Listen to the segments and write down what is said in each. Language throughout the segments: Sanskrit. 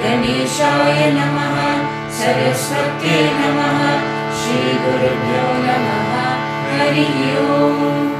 गणेशाय नमः सरस्वत्यै नमः श्रीगुरुभ्यो नमः। हरिः ओम्।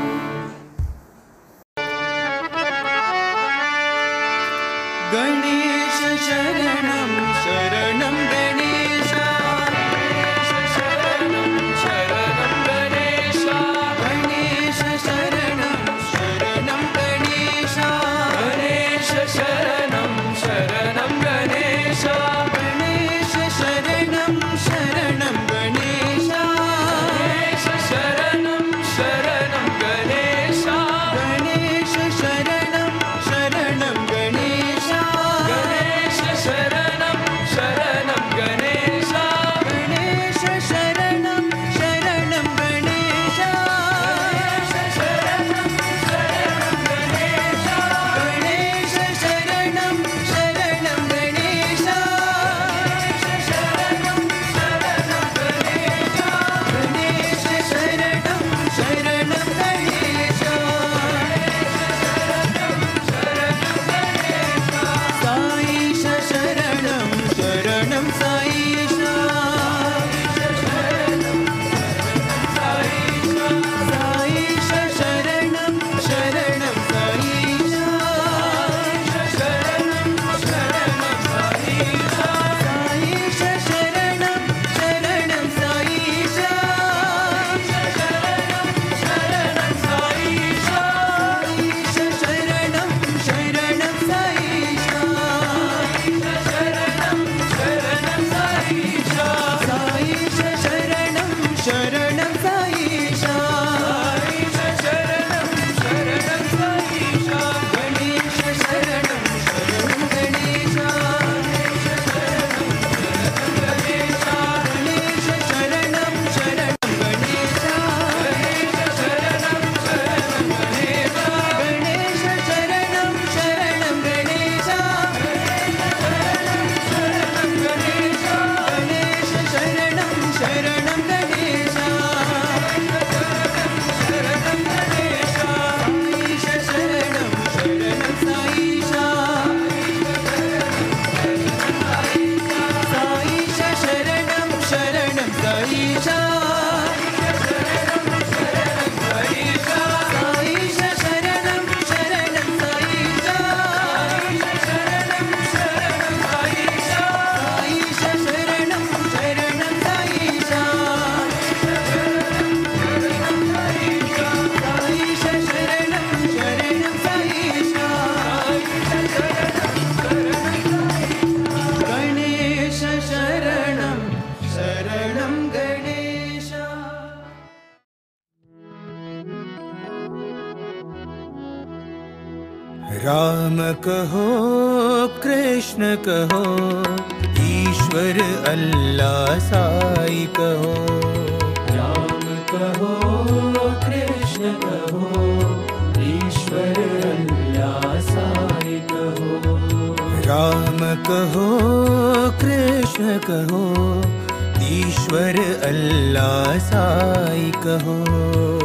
कहो कृष्ण कहो ईश्वर अल्लाह साई कहो। राम कहो कृष्ण कहो ईश्वर अल्लाह साई कहो। राम कहो कृष्ण कहो ईश्वर अल्लाह साई कहो।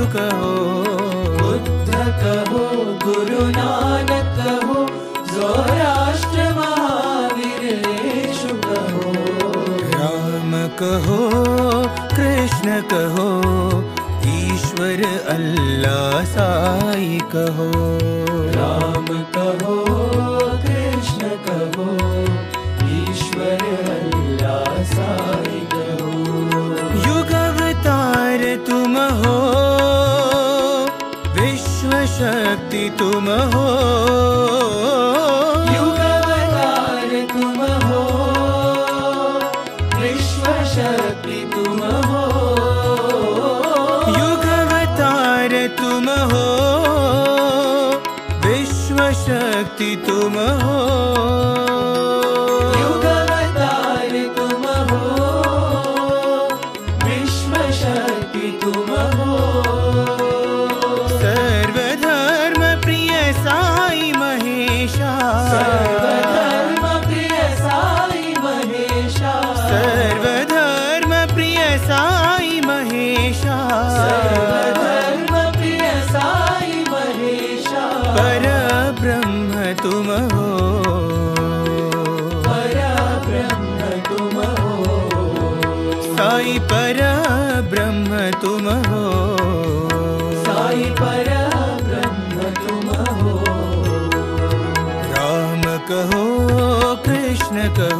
गुरु कहो। बुद्ध कहो गुरु नानक कहो जोराष्ट्र महाविरे कहो। राम कहो कृष्ण कहो ईश्वर अल्ला साई कहो। राम कहो कृष्ण को ईश्वर अल्ला साको युग अवतार तुमो शक्ति तुम हो। युगवतार तुम हो। विश्व शक्ति तुम हो। युगवतार तुम हो। विश्व शक्ति तुम हो।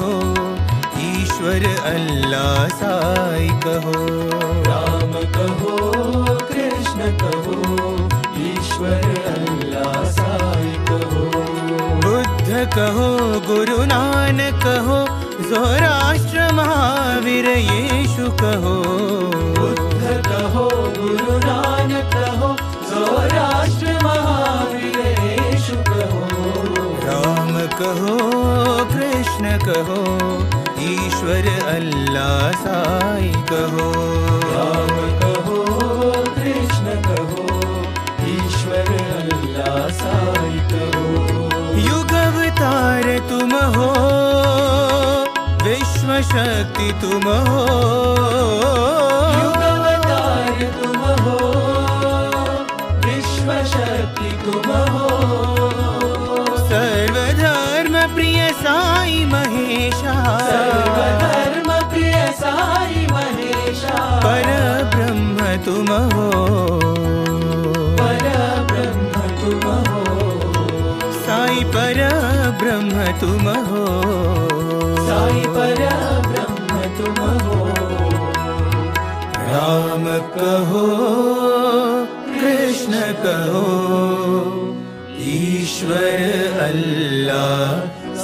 कहो ईश्वर अल्लाह साई कहो। राम कहो कृष्ण कहो ईश्वर अल्लाह साई कहो। बुद्ध कहो गुरु नानक कहो जोराष्ट्र महावीर येशु कहो। बुद्ध कहो गुरु नानक कहो सौराष्ट्र महावीर येशु कहो। राम कहो कृष्ण कहो ईश्वर अल्लाह साई कहो। राम कहो कृष्ण कहो ईश्वर अल्लाह साई कहो। युग अवतार तुम हो विश्व शक्ति तुम हो। युगवतार तुम हो विश्व शक्ति तुम हो। साई महेशा। सर्वधर्म प्रिय साई महेशा पर ब्रह्म तुम हो परब्रह्म तुम हो साई पर ब्रह्म तुम हो साई परब्रह्म तुम हो राम कहो, कृष्ण कहो, ईश्वर अल्लाह।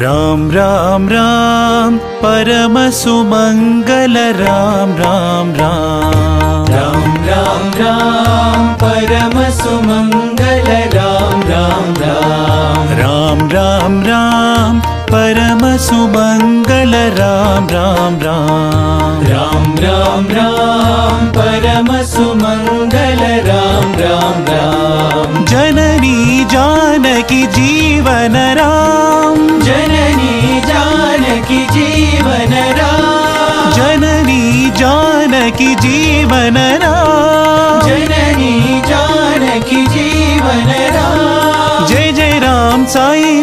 राम राम परमसुमङ्गल राम राम राम। राम राम राम परमसुमङ्गल राम राम राम। राम राम राम राम परमसुमङ्गल राम राम राम। राम राम राम परम सुमङ्गल राम राम राम। जननी जानकी जीवन राम। जननी जानकी जीवन राम। जननी जानकी जीवन राम। जननी जानकी जीवन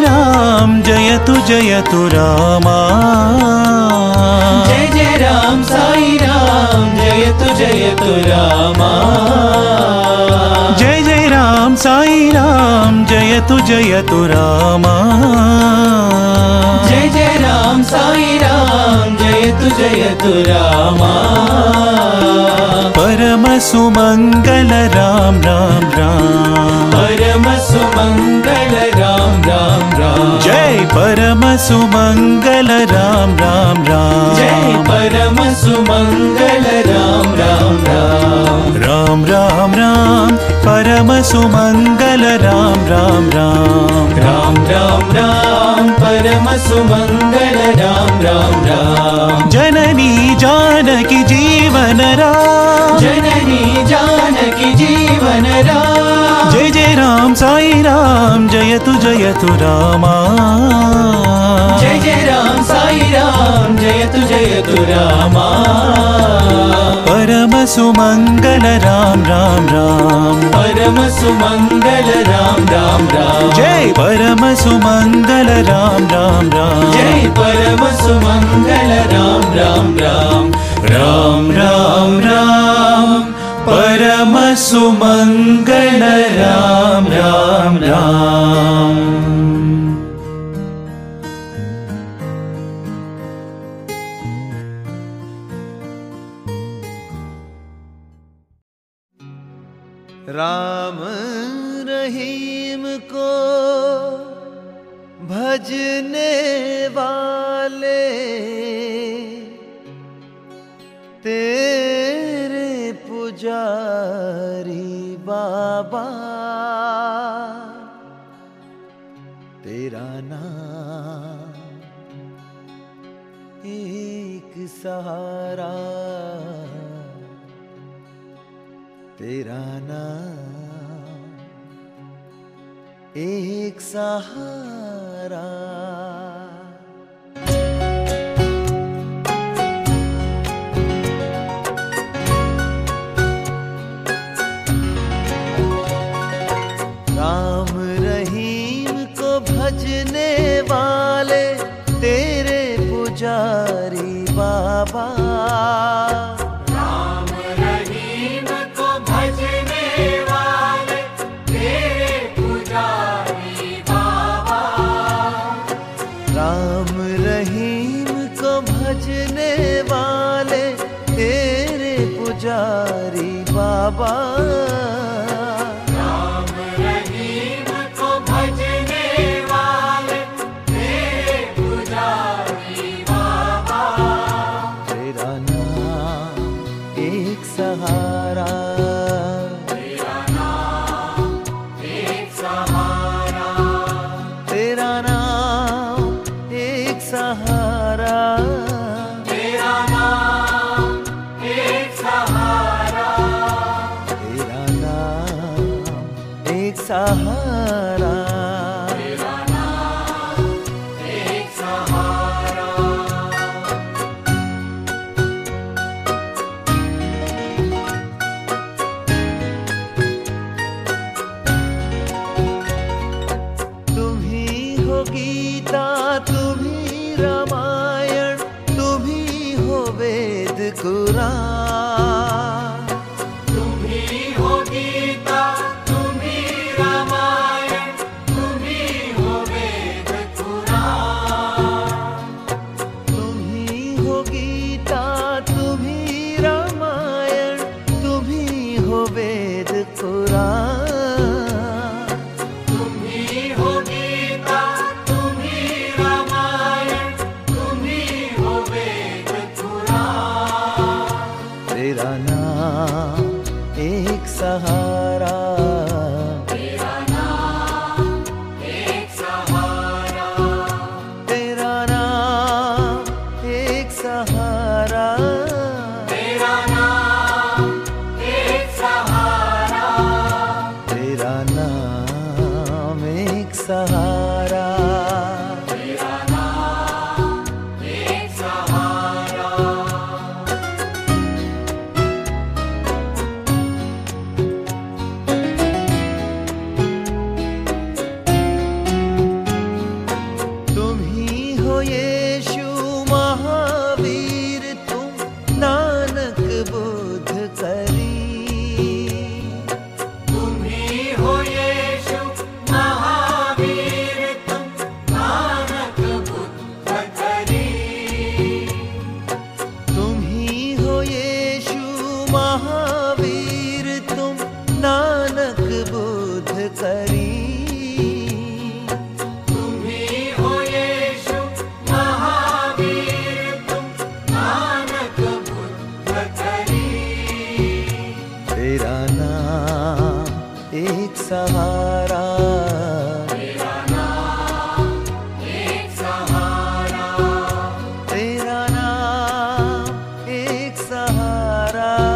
राम जयतु जयतु रामा। जय जय राम साई राम जयतु जयतु रामा। जय जय राम साई राम जयतु जयतु रामा। जय जय राम साई राम जयतु जयतु रामा। परम सुमङ्गल राम राम राम। परम सुमङ्गल राम राम राम जय परम सुमंगल राम राम। राम जय परम सुमंगल राम राम राम। राम राम राम। परम सुमंगल राम राम। राम राम राम। राम परम सुमंगल राम राम राम। जननी जानकी जीवन राम। जननी जानकी जीवन राम। जय जय राम साई राम जयतु जयतु रामा। जय जय राम साई राम जयतु जयतु रामा। परम सुमङ्गल राम राम राम। परम सुमङ्गल राम राम राम। जय परम सुमङ्गल राम राम राम। जय परम सुमङ्गल राम राम राम। राम राम राम परम सुमङ्गल राम राम राम राम तेरा नाम। एक सहारा। तेरा नाम। एक सहारा। deixar.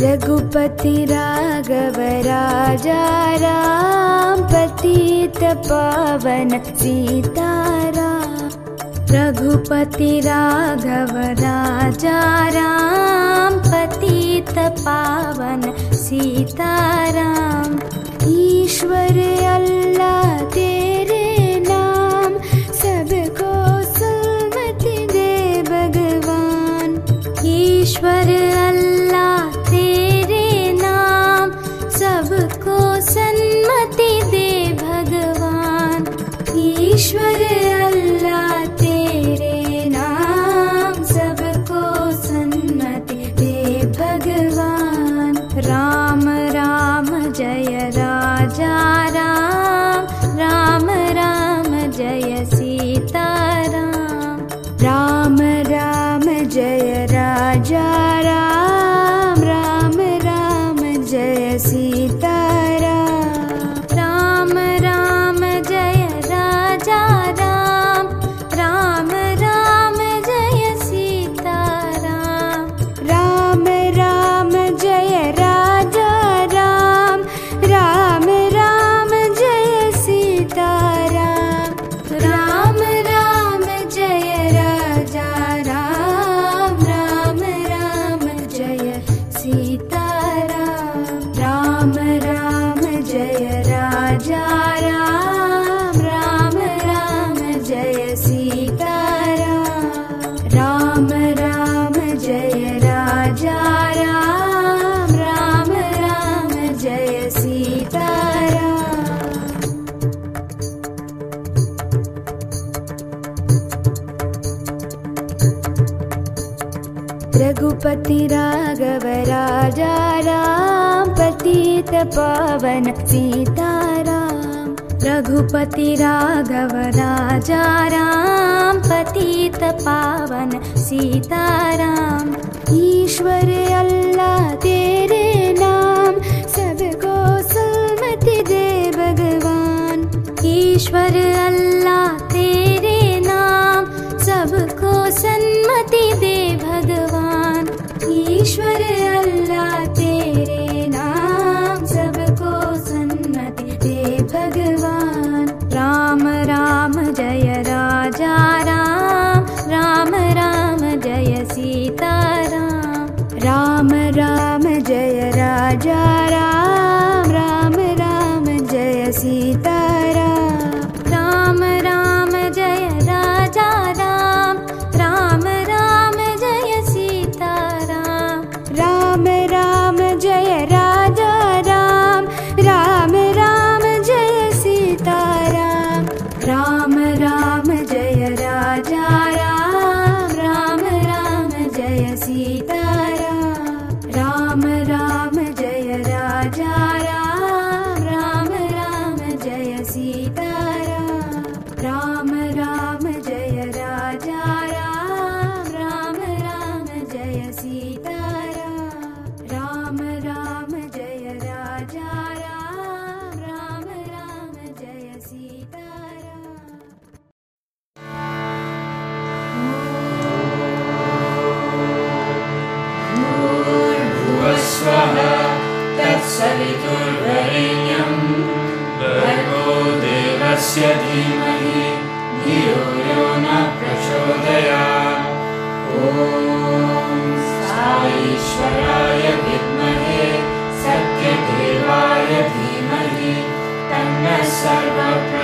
रघुपति राघव राजा राम पतित पावन सीताराम। रघुपति राघव राजा राम पतित पावन सीताराम। ईश्वर अल्लाह तेरे राम सोसमती देव भगवन्। ईश्वर राघवराजा राम पतित पावन सीताराम रघुपति राघव राजा राम पतित पावन सीताराम। ईश्वर अल्लाह तेरे नाम सबको सदगोसमति दे भगवान। ईश्वर अल्लाह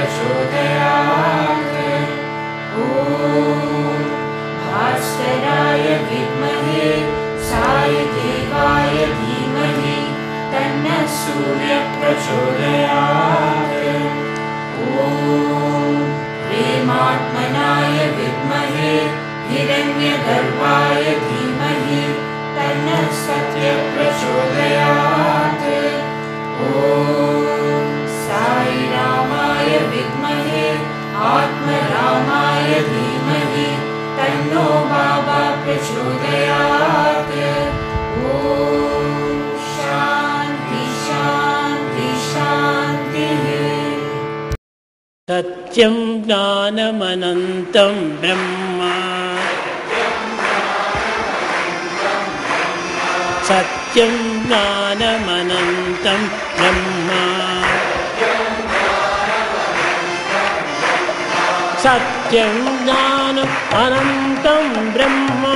सर्वप्रचोदयात् ॐ भास्कराय विद्महे सायदेवाय धीमहि तन्नः सूर्यप्रचोदयात् ॐ प्रेमात्मनाय विद्महे हिरण्यगर्भाय धीमहि तन्नः सत्यप्रचोदयात् ॐ आत्मरामाय धीमहि तन्नो बाबा शान्तिः। सत्यं ज्ञानमनन्तं ब्रह्म। सत्यं ज्ञानमनन्तं ब्रह्म सत्यं ज्ञानम् अनन्तं ब्रह्म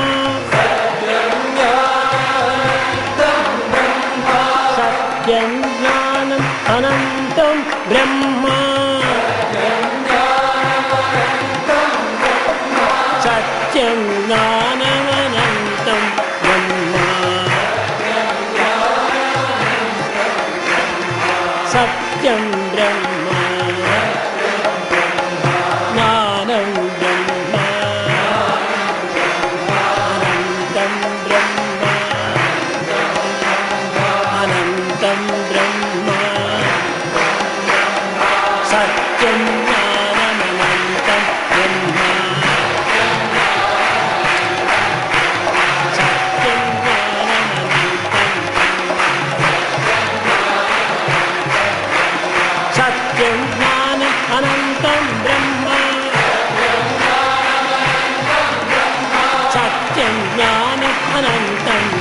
सत्यं ज्ञानम्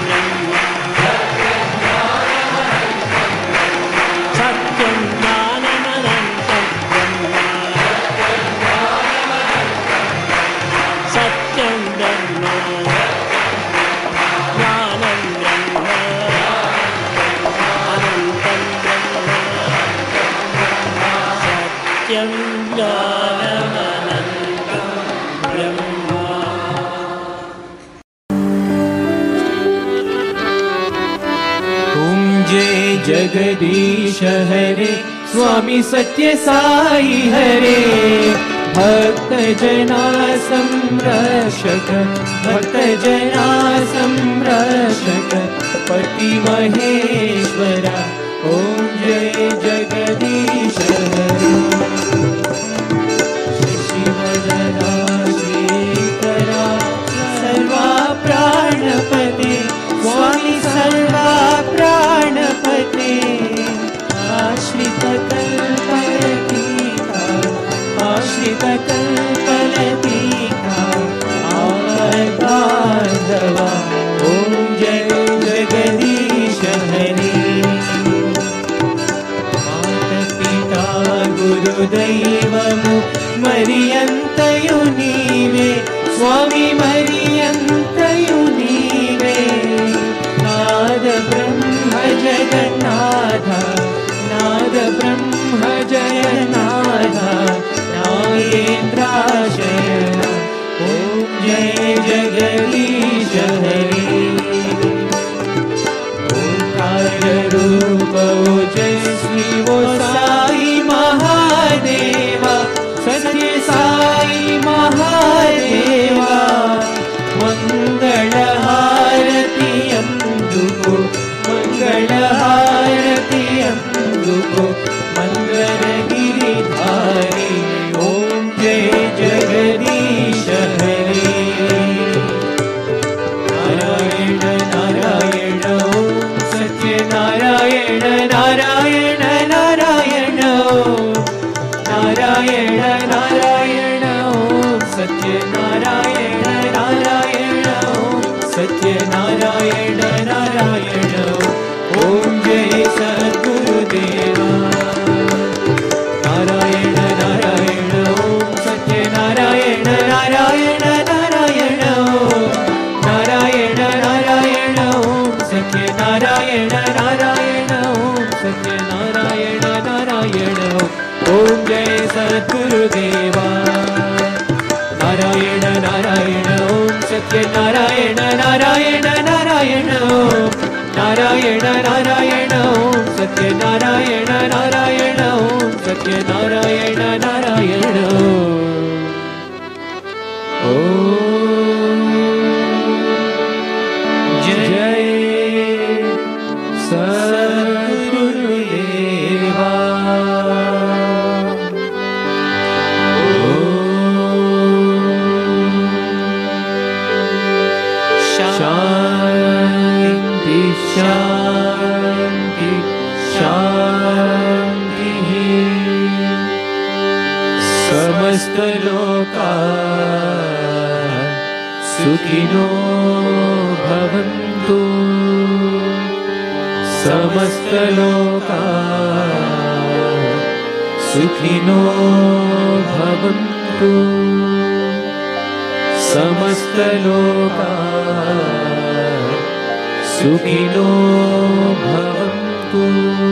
जगदीश हरे स्वामी सत्य साई हरे। भक्त जना संरक्षक भक्त जना संरक्षक पति जय जगदीश हरे। मातपिता गुरुदैवमु मरियन्तयु नीवे स्वामी मरियन्तयु नीवे नाद ब्रह्म जगन्नाथ नाद ब्रह्म जयनाथ नागेन्द्राशयन ॐ जय जगदीश हरे ओंकार जय सद्गुरुदेवा नारायण नारायण ॐ सत्यनारायण नारायण नारायण ॐ नारायण नारायण ॐ सत्यनारायण नारायण ॐ सत्यनारायण नारायण ॐ सुखिनो भवन्तु। समस्तलोका सुखिनो भवन्तु। समस्तलोका सुखिनो भवन्तु